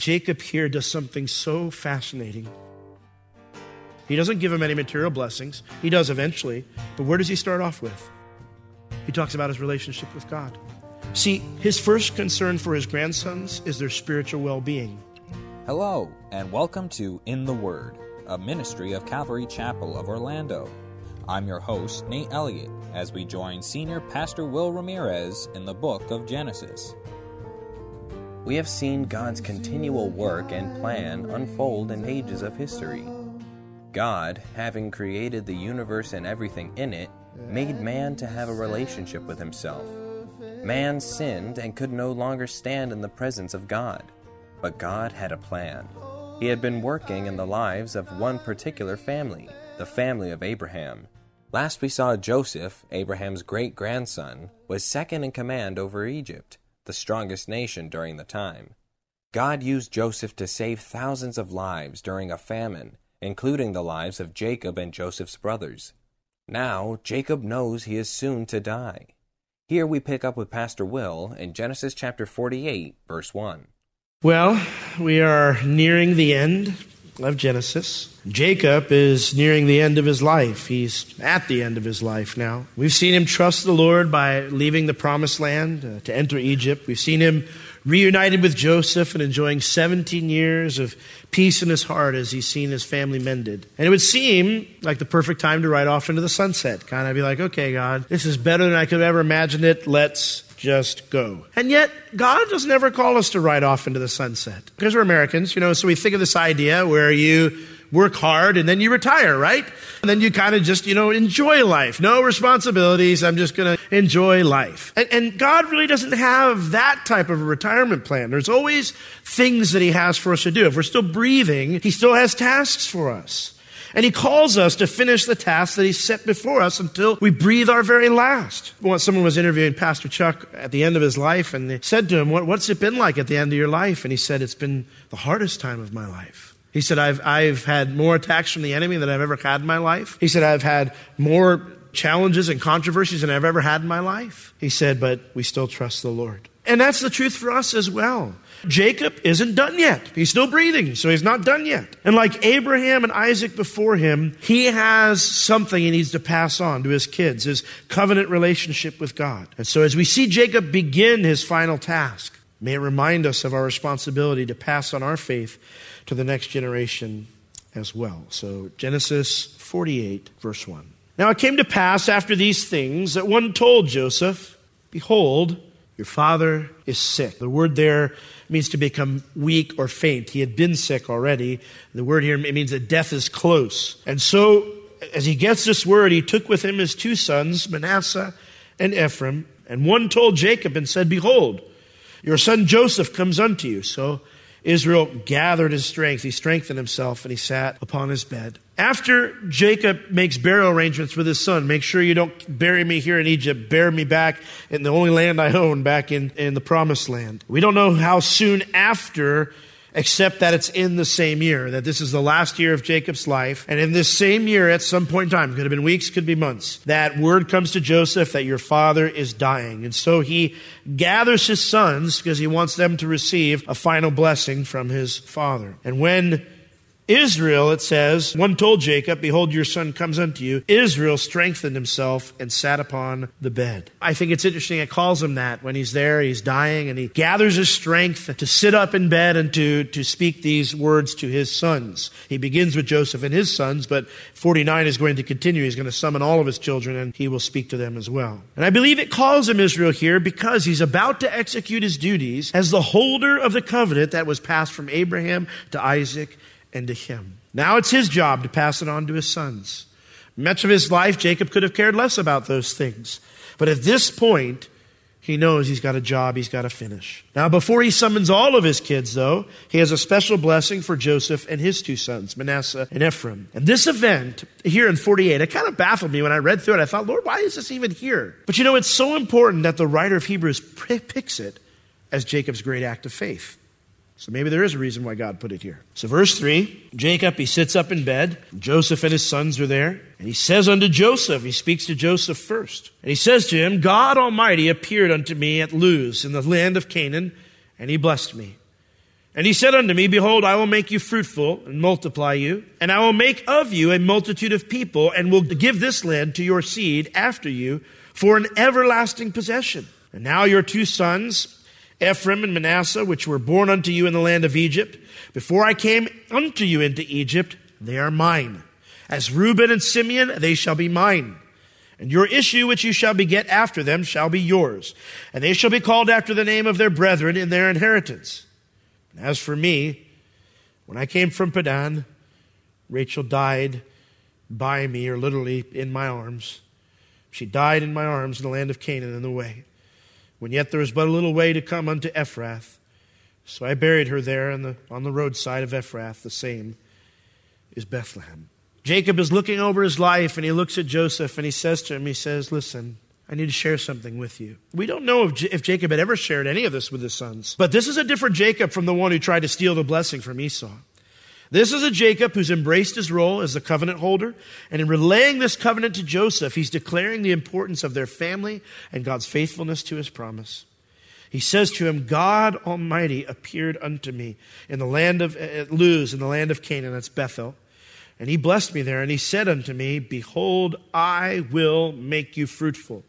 Jacob here does something so fascinating. He doesn't give him any material blessings. He does eventually. But where does he start off with? He talks about his relationship with God. See, his first concern for his grandsons is their spiritual well being. Hello, and welcome to In the Word, a ministry of Calvary Chapel of Orlando. I'm your host, Nate Elliott, as we join Senior Pastor Will Ramirez in the book of Genesis. We have seen God's continual work and plan unfold in pages of history. God, having created the universe and everything in it, made man to have a relationship with himself. Man sinned and could no longer stand in the presence of God. But God had a plan. He had been working in the lives of one particular family, the family of Abraham. Last we saw Joseph, Abraham's great grandson, was second in command over Egypt, the strongest nation during the time. God used Joseph to save thousands of lives during a famine, including the lives of Jacob and Joseph's brothers. Now, Jacob knows he is soon to die. Here we pick up with Pastor Will in Genesis chapter 48, verse 1. Well, we are nearing the end of Genesis. Jacob is nearing the end of his life. He's at the end of his life now. We've seen him trust the Lord by leaving the promised land uh, to enter Egypt. We've seen him reunited with Joseph and enjoying 17 years of peace in his heart as he's seen his family mended. And it would seem like the perfect time to ride off into the sunset. Kind of be like, okay, God, this is better than I could have ever imagined it. Let's just go. And yet, God doesn't ever call us to ride off into the sunset. Because we're Americans, you know, so we think of this idea where you work hard and then you retire, right? And then you kind of just, you know, enjoy life. No responsibilities. I'm just going to enjoy life. And, and, God really doesn't have that type of a retirement plan. There's always things that He has for us to do. If we're still breathing, He still has tasks for us. And he calls us to finish the task that he set before us until we breathe our very last. Once someone was interviewing Pastor Chuck at the end of his life, and they said to him, what, What's it been like at the end of your life? And he said, It's been the hardest time of my life. He said, I've, I've had more attacks from the enemy than I've ever had in my life. He said, I've had more challenges and controversies than I've ever had in my life. He said, but we still trust the Lord. And that's the truth for us as well. Jacob isn't done yet. He's still breathing, so he's not done yet. And like Abraham and Isaac before him, he has something he needs to pass on to his kids, his covenant relationship with God. And so as we see Jacob begin his final task, may it remind us of our responsibility to pass on our faith to the next generation as well. So, Genesis 48, verse 1. Now it came to pass after these things that one told Joseph, Behold, your father is sick. The word there means to become weak or faint. He had been sick already. The word here means that death is close. And so, as he gets this word, he took with him his two sons, Manasseh and Ephraim, and one told Jacob and said, Behold, your son Joseph comes unto you. So Israel gathered his strength. He strengthened himself and he sat upon his bed. After Jacob makes burial arrangements with his son, make sure you don't bury me here in Egypt, bury me back in the only land I own, back in, in the promised land. We don't know how soon after except that it's in the same year, that this is the last year of Jacob's life. And in this same year, at some point in time, could have been weeks, could be months, that word comes to Joseph that your father is dying. And so he gathers his sons because he wants them to receive a final blessing from his father. And when Israel, it says, one told Jacob, Behold, your son comes unto you. Israel strengthened himself and sat upon the bed. I think it's interesting. It calls him that when he's there, he's dying, and he gathers his strength to sit up in bed and to, to speak these words to his sons. He begins with Joseph and his sons, but 49 is going to continue. He's going to summon all of his children, and he will speak to them as well. And I believe it calls him Israel here because he's about to execute his duties as the holder of the covenant that was passed from Abraham to Isaac and to him. Now it's his job to pass it on to his sons. Much of his life, Jacob could have cared less about those things. But at this point, He knows he's got a job he's got to finish. Now, before he summons all of his kids, though, he has a special blessing for Joseph and his two sons, Manasseh and Ephraim. And this event here in 48, it kind of baffled me when I read through it. I thought, Lord, why is this even here? But you know, it's so important that the writer of Hebrews picks it as Jacob's great act of faith. So maybe there is a reason why God put it here. So, verse 3 Jacob, he sits up in bed. Joseph and his sons are there. And he says unto Joseph, he speaks to Joseph first. And he says to him, God Almighty appeared unto me at Luz in the land of Canaan, and he blessed me. And he said unto me, Behold, I will make you fruitful and multiply you, and I will make of you a multitude of people, and will give this land to your seed after you for an everlasting possession. And now your two sons, Ephraim and Manasseh, which were born unto you in the land of Egypt. Before I came unto you into Egypt, they are mine. As Reuben and Simeon, they shall be mine. And your issue which you shall beget after them shall be yours. And they shall be called after the name of their brethren in their inheritance. And as for me, when I came from Padan, Rachel died by me, or literally in my arms. She died in my arms in the land of Canaan in the way when yet there was but a little way to come unto Ephrath. So I buried her there on the, on the roadside of Ephrath. The same is Bethlehem. Jacob is looking over his life and he looks at Joseph and he says to him, he says, listen, I need to share something with you. We don't know if, J- if Jacob had ever shared any of this with his sons, but this is a different Jacob from the one who tried to steal the blessing from Esau. This is a Jacob who's embraced his role as the covenant holder. And in relaying this covenant to Joseph, he's declaring the importance of their family and God's faithfulness to his promise. He says to him, God Almighty appeared unto me in the land of Luz, in the land of Canaan, that's Bethel. And he blessed me there, and he said unto me, Behold, I will make you fruitful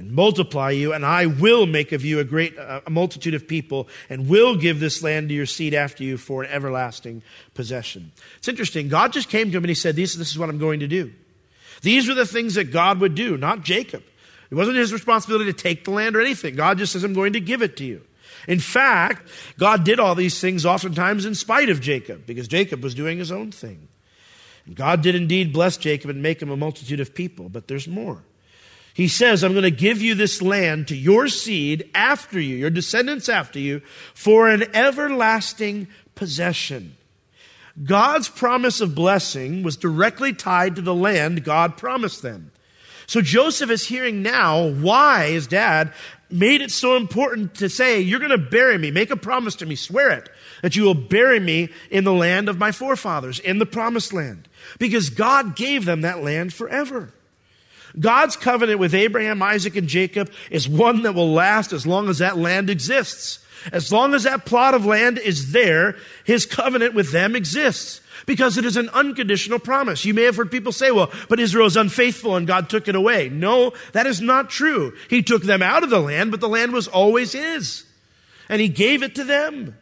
and multiply you, and I will make of you a great a multitude of people, and will give this land to your seed after you for an everlasting possession. It's interesting. God just came to him and he said, This, this is what I'm going to do. These were the things that God would do, not Jacob. It wasn't his responsibility to take the land or anything. God just says, I'm going to give it to you. In fact, God did all these things oftentimes in spite of Jacob, because Jacob was doing his own thing. And God did indeed bless Jacob and make him a multitude of people, but there's more. He says, I'm going to give you this land to your seed after you, your descendants after you, for an everlasting possession. God's promise of blessing was directly tied to the land God promised them. So Joseph is hearing now why his dad made it so important to say, You're going to bury me. Make a promise to me. Swear it that you will bury me in the land of my forefathers, in the promised land. Because God gave them that land forever. God's covenant with Abraham, Isaac, and Jacob is one that will last as long as that land exists. As long as that plot of land is there, his covenant with them exists because it is an unconditional promise. You may have heard people say, well, but Israel is unfaithful and God took it away. No, that is not true. He took them out of the land, but the land was always his. And he gave it to them.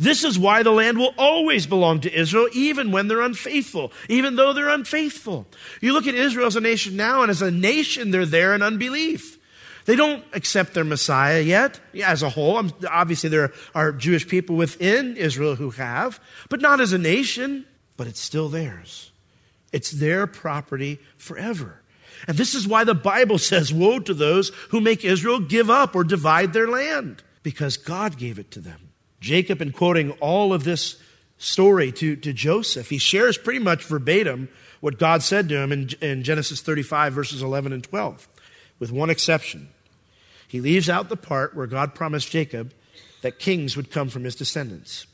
This is why the land will always belong to Israel, even when they're unfaithful, even though they're unfaithful. You look at Israel as a nation now, and as a nation, they're there in unbelief. They don't accept their Messiah yet, as a whole. Obviously, there are Jewish people within Israel who have, but not as a nation, but it's still theirs. It's their property forever. And this is why the Bible says, Woe to those who make Israel give up or divide their land, because God gave it to them. Jacob, in quoting all of this story to, to Joseph, he shares pretty much verbatim what God said to him in, in Genesis 35, verses 11 and 12, with one exception. He leaves out the part where God promised Jacob that kings would come from his descendants.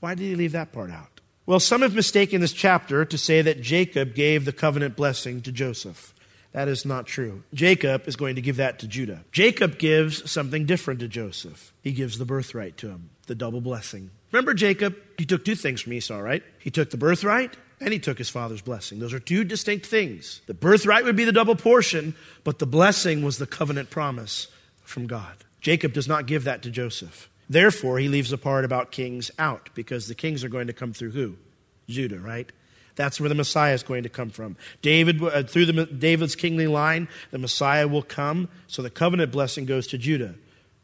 Why did he leave that part out? Well, some have mistaken this chapter to say that Jacob gave the covenant blessing to Joseph. That is not true. Jacob is going to give that to Judah. Jacob gives something different to Joseph. He gives the birthright to him, the double blessing. Remember Jacob? He took two things from Esau, right? He took the birthright and he took his father's blessing. Those are two distinct things. The birthright would be the double portion, but the blessing was the covenant promise from God. Jacob does not give that to Joseph. Therefore, he leaves the part about kings out because the kings are going to come through who? Judah, right? That's where the Messiah is going to come from. David, uh, through the, David's kingly line, the Messiah will come. So the covenant blessing goes to Judah.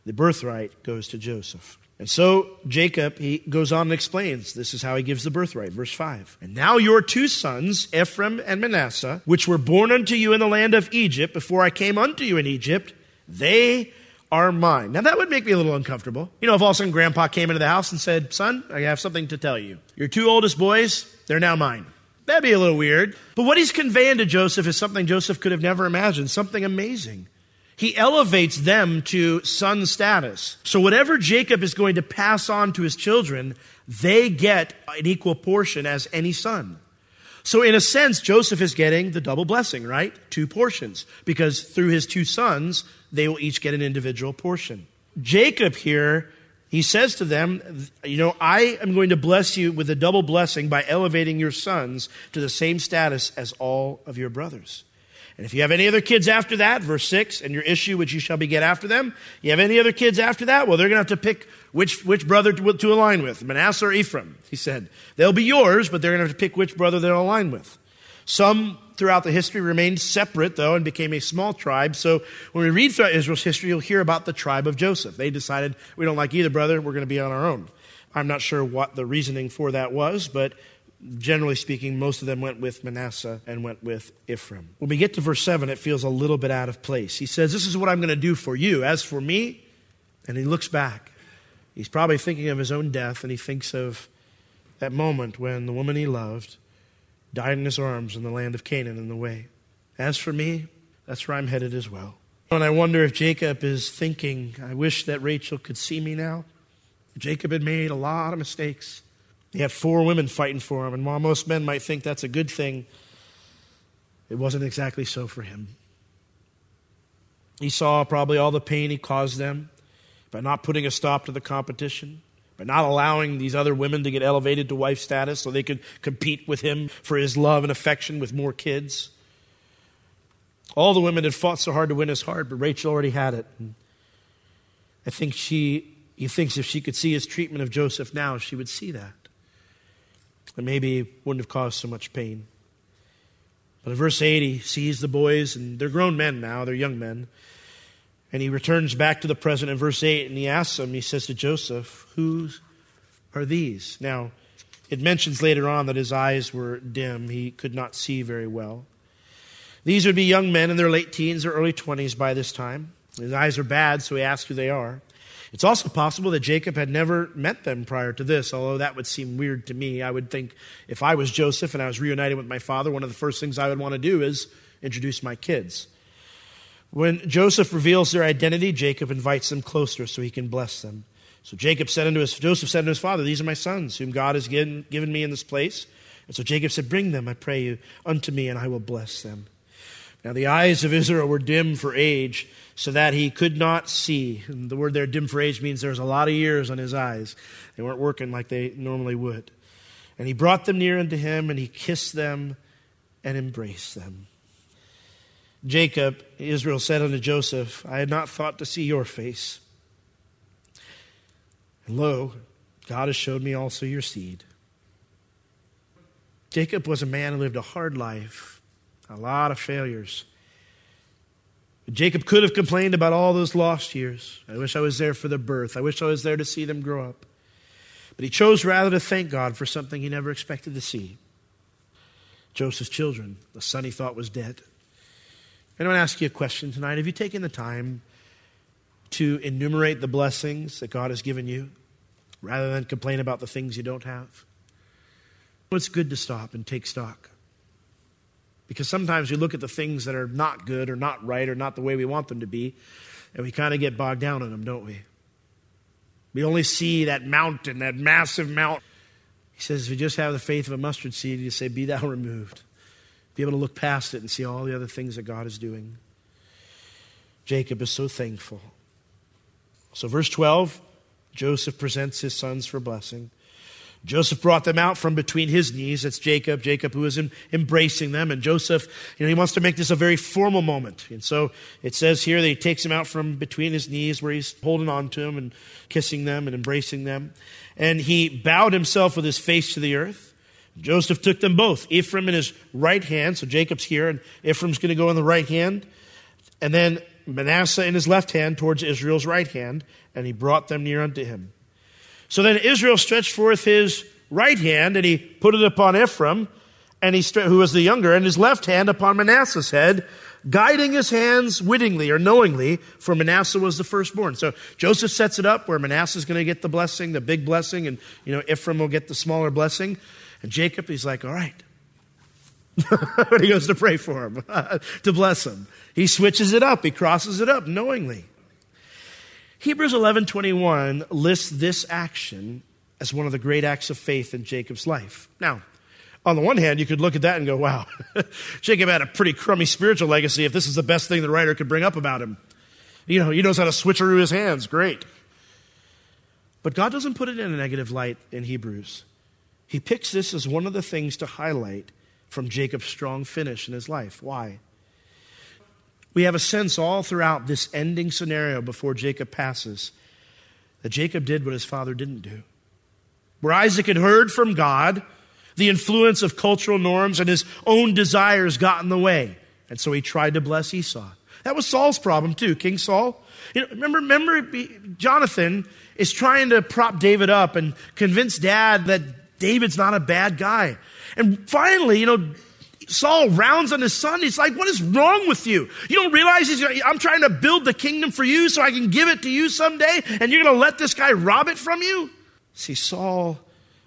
The birthright goes to Joseph. And so Jacob, he goes on and explains this is how he gives the birthright. Verse 5. And now your two sons, Ephraim and Manasseh, which were born unto you in the land of Egypt before I came unto you in Egypt, They are mine. Now that would make me a little uncomfortable. You know, if all of a sudden grandpa came into the house and said, Son, I have something to tell you. Your two oldest boys, they're now mine. That'd be a little weird. But what he's conveying to Joseph is something Joseph could have never imagined, something amazing. He elevates them to son status. So whatever Jacob is going to pass on to his children, they get an equal portion as any son. So in a sense, Joseph is getting the double blessing, right? Two portions. Because through his two sons, they will each get an individual portion. Jacob here, he says to them, you know, I am going to bless you with a double blessing by elevating your sons to the same status as all of your brothers. And if you have any other kids after that, verse 6, and your issue which you shall beget after them, you have any other kids after that, well, they're going to have to pick which, which brother to, to align with, Manasseh or Ephraim, he said. They'll be yours, but they're going to have to pick which brother they'll align with. Some throughout the history remained separate, though, and became a small tribe. So when we read throughout Israel's history, you'll hear about the tribe of Joseph. They decided, we don't like either brother, we're going to be on our own. I'm not sure what the reasoning for that was, but generally speaking, most of them went with Manasseh and went with Ephraim. When we get to verse 7, it feels a little bit out of place. He says, This is what I'm going to do for you. As for me, and he looks back. He's probably thinking of his own death, and he thinks of that moment when the woman he loved died in his arms in the land of Canaan in the way. As for me, that's where I'm headed as well. And I wonder if Jacob is thinking, I wish that Rachel could see me now. Jacob had made a lot of mistakes. He had four women fighting for him, and while most men might think that's a good thing, it wasn't exactly so for him. He saw probably all the pain he caused them by not putting a stop to the competition, by not allowing these other women to get elevated to wife status so they could compete with him for his love and affection with more kids. All the women had fought so hard to win his heart, but Rachel already had it. And I think she, he thinks if she could see his treatment of Joseph now, she would see that and maybe wouldn't have caused so much pain. But in verse 8, he sees the boys, and they're grown men now, they're young men. And he returns back to the present in verse 8, and he asks them, he says to Joseph, Whose are these? Now, it mentions later on that his eyes were dim, he could not see very well. These would be young men in their late teens or early 20s by this time. His eyes are bad, so he asks who they are. It's also possible that Jacob had never met them prior to this, although that would seem weird to me. I would think if I was Joseph and I was reunited with my father, one of the first things I would want to do is introduce my kids. When Joseph reveals their identity, Jacob invites them closer so he can bless them. So Jacob said unto his, Joseph said unto his father, These are my sons, whom God has given, given me in this place. And so Jacob said, Bring them, I pray you, unto me, and I will bless them. Now the eyes of Israel were dim for age, so that he could not see. And the word there, dim for age, means there's a lot of years on his eyes. They weren't working like they normally would. And he brought them near unto him, and he kissed them and embraced them. Jacob, Israel said unto Joseph, I had not thought to see your face. And lo, God has showed me also your seed. Jacob was a man who lived a hard life, a lot of failures. Jacob could have complained about all those lost years. I wish I was there for their birth. I wish I was there to see them grow up. But he chose rather to thank God for something he never expected to see Joseph's children, the son he thought was dead. And I want to ask you a question tonight. Have you taken the time to enumerate the blessings that God has given you rather than complain about the things you don't have? It's good to stop and take stock. Because sometimes we look at the things that are not good or not right or not the way we want them to be, and we kind of get bogged down in them, don't we? We only see that mountain, that massive mountain. He says, if you just have the faith of a mustard seed, you say, Be thou removed. Be able to look past it and see all the other things that God is doing. Jacob is so thankful. So, verse 12 Joseph presents his sons for blessing. Joseph brought them out from between his knees. That's Jacob, Jacob who is embracing them. And Joseph, you know, he wants to make this a very formal moment. And so it says here that he takes them out from between his knees where he's holding on to them and kissing them and embracing them. And he bowed himself with his face to the earth. Joseph took them both, Ephraim in his right hand. So Jacob's here and Ephraim's going to go in the right hand. And then Manasseh in his left hand towards Israel's right hand. And he brought them near unto him. So then Israel stretched forth his right hand, and he put it upon Ephraim, and he who was the younger, and his left hand upon Manasseh's head, guiding his hands wittingly or knowingly, for Manasseh was the firstborn. So Joseph sets it up where Manasseh is going to get the blessing, the big blessing, and you know Ephraim will get the smaller blessing. And Jacob, he's like, all right. but he goes to pray for him, to bless him. He switches it up. He crosses it up knowingly. Hebrews 11:21 lists this action as one of the great acts of faith in Jacob's life. Now, on the one hand, you could look at that and go, wow, Jacob had a pretty crummy spiritual legacy if this is the best thing the writer could bring up about him. You know, he knows how to switcheroo his hands. Great. But God doesn't put it in a negative light in Hebrews. He picks this as one of the things to highlight from Jacob's strong finish in his life. Why? We have a sense all throughout this ending scenario before Jacob passes that Jacob did what his father didn't do. Where Isaac had heard from God, the influence of cultural norms and his own desires got in the way. And so he tried to bless Esau. That was Saul's problem too, King Saul. You know, remember, remember, Jonathan is trying to prop David up and convince dad that David's not a bad guy. And finally, you know, Saul rounds on his son. He's like, What is wrong with you? You don't realize I'm trying to build the kingdom for you so I can give it to you someday, and you're going to let this guy rob it from you? See, Saul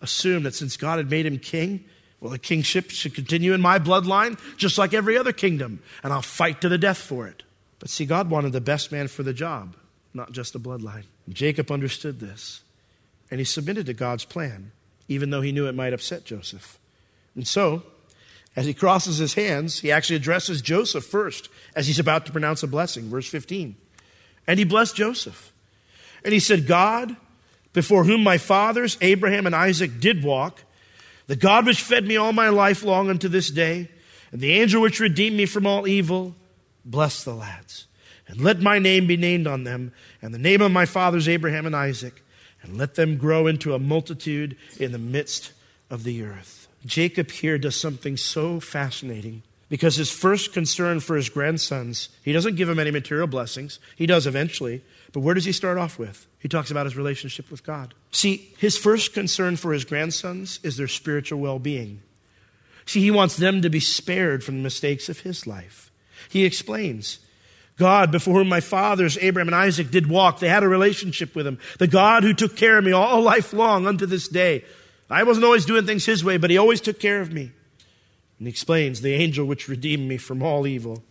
assumed that since God had made him king, well, the kingship should continue in my bloodline, just like every other kingdom, and I'll fight to the death for it. But see, God wanted the best man for the job, not just a bloodline. Jacob understood this, and he submitted to God's plan, even though he knew it might upset Joseph. And so, as he crosses his hands, he actually addresses Joseph first as he's about to pronounce a blessing. Verse 15. And he blessed Joseph. And he said, God, before whom my fathers, Abraham and Isaac, did walk, the God which fed me all my life long unto this day, and the angel which redeemed me from all evil, bless the lads. And let my name be named on them, and the name of my fathers, Abraham and Isaac, and let them grow into a multitude in the midst of the earth. Jacob here does something so fascinating because his first concern for his grandsons, he doesn't give them any material blessings. He does eventually. But where does he start off with? He talks about his relationship with God. See, his first concern for his grandsons is their spiritual well being. See, he wants them to be spared from the mistakes of his life. He explains God, before whom my fathers, Abraham and Isaac, did walk, they had a relationship with him. The God who took care of me all life long unto this day. I wasn't always doing things his way, but he always took care of me. And he explains, the angel which redeemed me from all evil.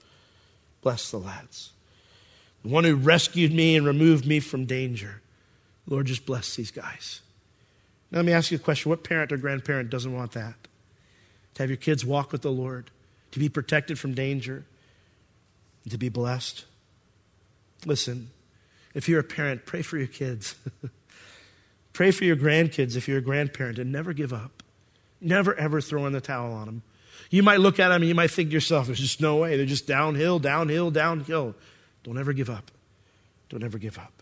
Bless the lads. The one who rescued me and removed me from danger. Lord, just bless these guys. Now, let me ask you a question. What parent or grandparent doesn't want that? To have your kids walk with the Lord, to be protected from danger, to be blessed? Listen, if you're a parent, pray for your kids. Pray for your grandkids if you're a grandparent and never give up. Never, ever throw in the towel on them. You might look at them and you might think to yourself, there's just no way. They're just downhill, downhill, downhill. Don't ever give up. Don't ever give up.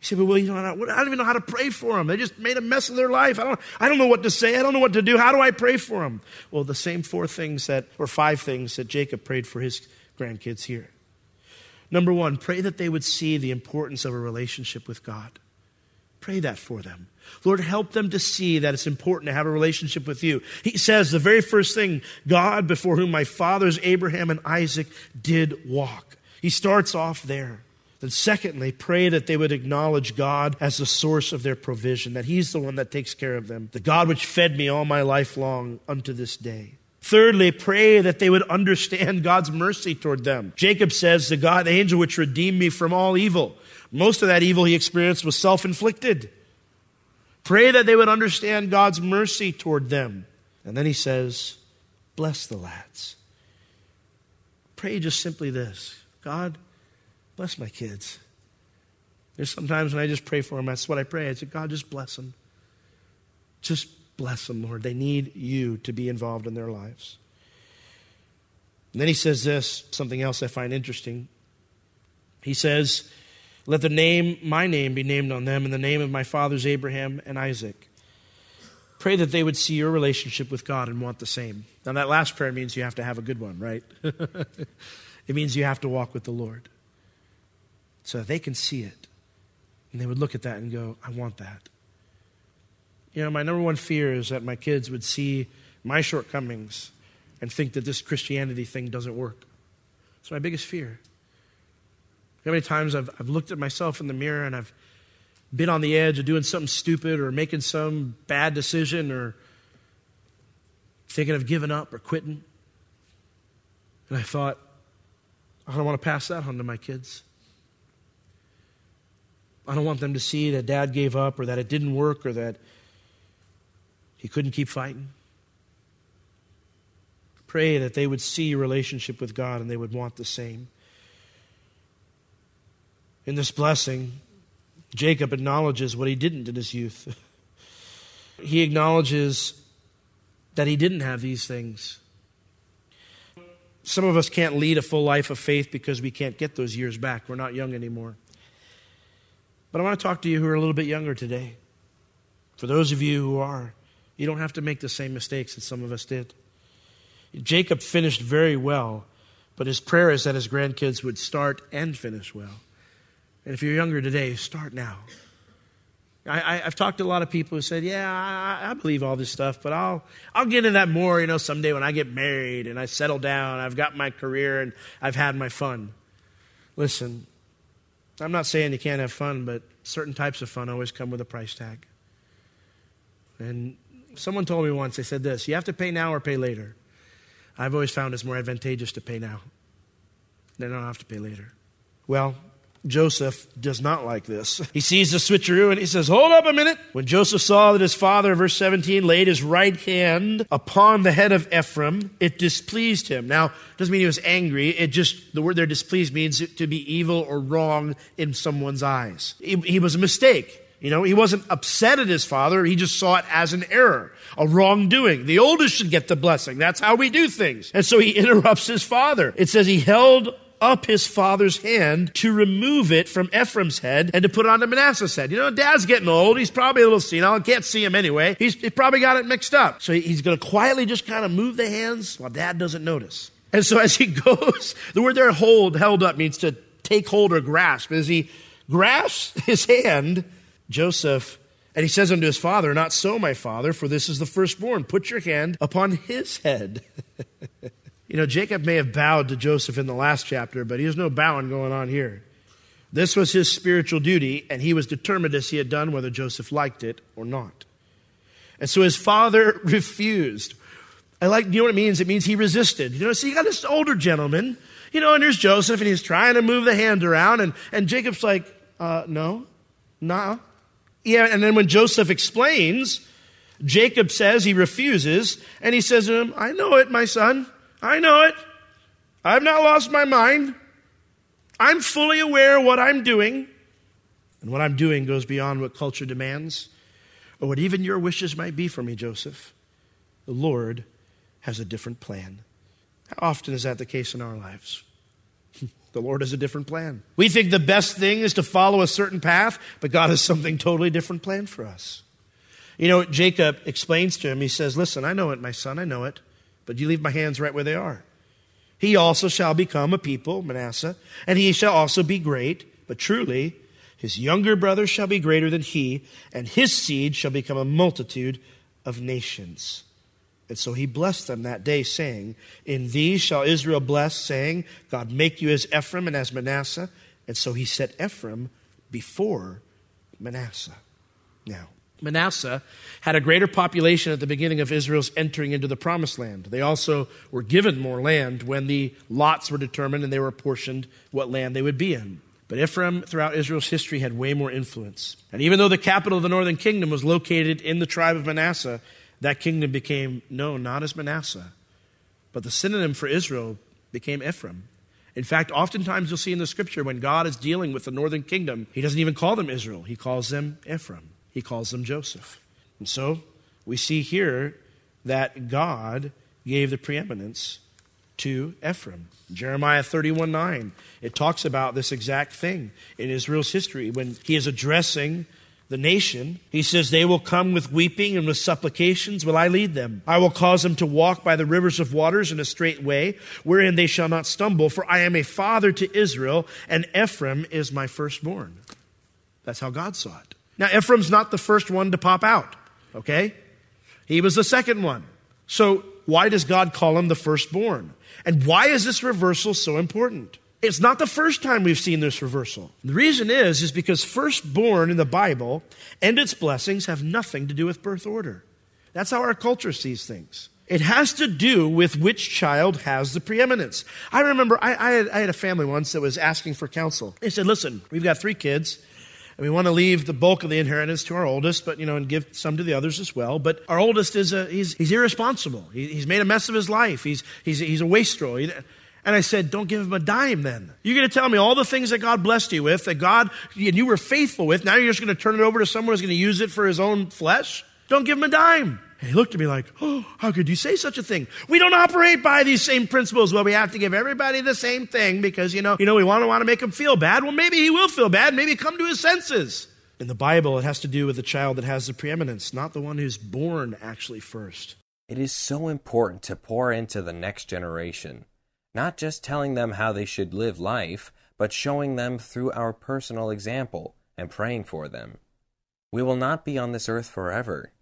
You say, but well, you know, I don't even know how to pray for them. They just made a mess of their life. I don't, I don't know what to say. I don't know what to do. How do I pray for them? Well, the same four things that, or five things that Jacob prayed for his grandkids here. Number one, pray that they would see the importance of a relationship with God. Pray that for them. Lord, help them to see that it's important to have a relationship with you. He says the very first thing God, before whom my fathers Abraham and Isaac did walk. He starts off there. Then, secondly, pray that they would acknowledge God as the source of their provision, that He's the one that takes care of them, the God which fed me all my life long unto this day. Thirdly, pray that they would understand God's mercy toward them. Jacob says, The God, the angel which redeemed me from all evil. Most of that evil he experienced was self inflicted. Pray that they would understand God's mercy toward them. And then he says, Bless the lads. Pray just simply this God, bless my kids. There's sometimes when I just pray for them, that's what I pray. I say, God, just bless them. Just bless them, Lord. They need you to be involved in their lives. And then he says this, something else I find interesting. He says, let the name, my name, be named on them in the name of my fathers Abraham and Isaac. Pray that they would see your relationship with God and want the same. Now, that last prayer means you have to have a good one, right? it means you have to walk with the Lord. So they can see it. And they would look at that and go, I want that. You know, my number one fear is that my kids would see my shortcomings and think that this Christianity thing doesn't work. It's my biggest fear. How many times I've, I've looked at myself in the mirror and I've been on the edge of doing something stupid or making some bad decision or thinking of giving up or quitting. And I thought, I don't want to pass that on to my kids. I don't want them to see that dad gave up or that it didn't work or that he couldn't keep fighting. Pray that they would see your relationship with God and they would want the same. In this blessing, Jacob acknowledges what he didn't in his youth. he acknowledges that he didn't have these things. Some of us can't lead a full life of faith because we can't get those years back. We're not young anymore. But I want to talk to you who are a little bit younger today. For those of you who are, you don't have to make the same mistakes that some of us did. Jacob finished very well, but his prayer is that his grandkids would start and finish well. And if you're younger today, start now. I, have talked to a lot of people who said, "Yeah, I, I, believe all this stuff, but I'll I'll get into that more, you know, someday when I get married and I settle down, I've got my career and I've had my fun." Listen, I'm not saying you can't have fun, but certain types of fun always come with a price tag. And someone told me once, they said this: "You have to pay now or pay later." I've always found it's more advantageous to pay now. Then I don't have to pay later. Well, Joseph does not like this. He sees the switcheroo and he says, Hold up a minute. When Joseph saw that his father, verse 17, laid his right hand upon the head of Ephraim, it displeased him. Now, doesn't mean he was angry. It just, the word there displeased means to be evil or wrong in someone's eyes. He, he was a mistake. You know, he wasn't upset at his father. He just saw it as an error, a wrongdoing. The oldest should get the blessing. That's how we do things. And so he interrupts his father. It says he held up his father's hand to remove it from Ephraim's head and to put it onto Manasseh's head. You know, dad's getting old. He's probably a little senile. Can't see him anyway. He's he probably got it mixed up. So he's going to quietly just kind of move the hands while dad doesn't notice. And so as he goes, the word there hold, held up means to take hold or grasp. As he grasps his hand, Joseph and he says unto his father, Not so, my father, for this is the firstborn. Put your hand upon his head. You know, Jacob may have bowed to Joseph in the last chapter, but there's no bowing going on here. This was his spiritual duty, and he was determined as he had done whether Joseph liked it or not. And so his father refused. I like, you know what it means? It means he resisted. You know, so you got this older gentleman, you know, and there's Joseph, and he's trying to move the hand around, and, and Jacob's like, uh, no, nah. Yeah, and then when Joseph explains, Jacob says he refuses, and he says to him, I know it, my son. I know it. I've not lost my mind. I'm fully aware of what I'm doing. And what I'm doing goes beyond what culture demands or what even your wishes might be for me, Joseph. The Lord has a different plan. How often is that the case in our lives? the Lord has a different plan. We think the best thing is to follow a certain path, but God has something totally different planned for us. You know, Jacob explains to him, he says, Listen, I know it, my son, I know it but you leave my hands right where they are. He also shall become a people, Manasseh, and he shall also be great, but truly his younger brother shall be greater than he, and his seed shall become a multitude of nations. And so he blessed them that day, saying, In thee shall Israel bless, saying, God make you as Ephraim and as Manasseh. And so he set Ephraim before Manasseh. Now, Manasseh had a greater population at the beginning of Israel's entering into the promised land. They also were given more land when the lots were determined and they were apportioned what land they would be in. But Ephraim, throughout Israel's history, had way more influence. And even though the capital of the northern kingdom was located in the tribe of Manasseh, that kingdom became known not as Manasseh, but the synonym for Israel became Ephraim. In fact, oftentimes you'll see in the scripture when God is dealing with the northern kingdom, he doesn't even call them Israel, he calls them Ephraim he calls them Joseph. And so we see here that God gave the preeminence to Ephraim. Jeremiah 31 9, it talks about this exact thing in Israel's history. When he is addressing the nation, he says, They will come with weeping and with supplications will I lead them. I will cause them to walk by the rivers of waters in a straight way, wherein they shall not stumble, for I am a father to Israel, and Ephraim is my firstborn. That's how God saw it. Now, Ephraim's not the first one to pop out, okay? He was the second one. So why does God call him the firstborn? And why is this reversal so important? It's not the first time we've seen this reversal. The reason is, is because firstborn in the Bible and its blessings have nothing to do with birth order. That's how our culture sees things. It has to do with which child has the preeminence. I remember I, I, had, I had a family once that was asking for counsel. They said, listen, we've got three kids and we want to leave the bulk of the inheritance to our oldest, but you know, and give some to the others as well. But our oldest is a, he's, he's irresponsible. He, he's made a mess of his life. He's, he's, he's a wastrel. And I said, don't give him a dime then. You're going to tell me all the things that God blessed you with, that God, and you were faithful with. Now you're just going to turn it over to someone who's going to use it for his own flesh? Don't give him a dime. And he looked at me like, oh, how could you say such a thing? We don't operate by these same principles. Well, we have to give everybody the same thing because, you know, you know, we want to want to make him feel bad. Well, maybe he will feel bad. Maybe come to his senses. In the Bible, it has to do with the child that has the preeminence, not the one who's born actually first. It is so important to pour into the next generation not just telling them how they should live life, but showing them through our personal example and praying for them. We will not be on this earth forever.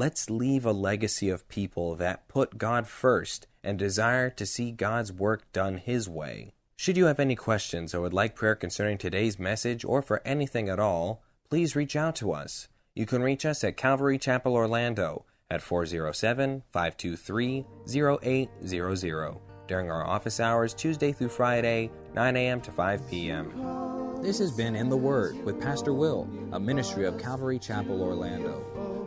Let's leave a legacy of people that put God first and desire to see God's work done His way. Should you have any questions or would like prayer concerning today's message or for anything at all, please reach out to us. You can reach us at Calvary Chapel Orlando at 407 523 0800 during our office hours Tuesday through Friday, 9 a.m. to 5 p.m. This has been In the Word with Pastor Will, a ministry of Calvary Chapel Orlando.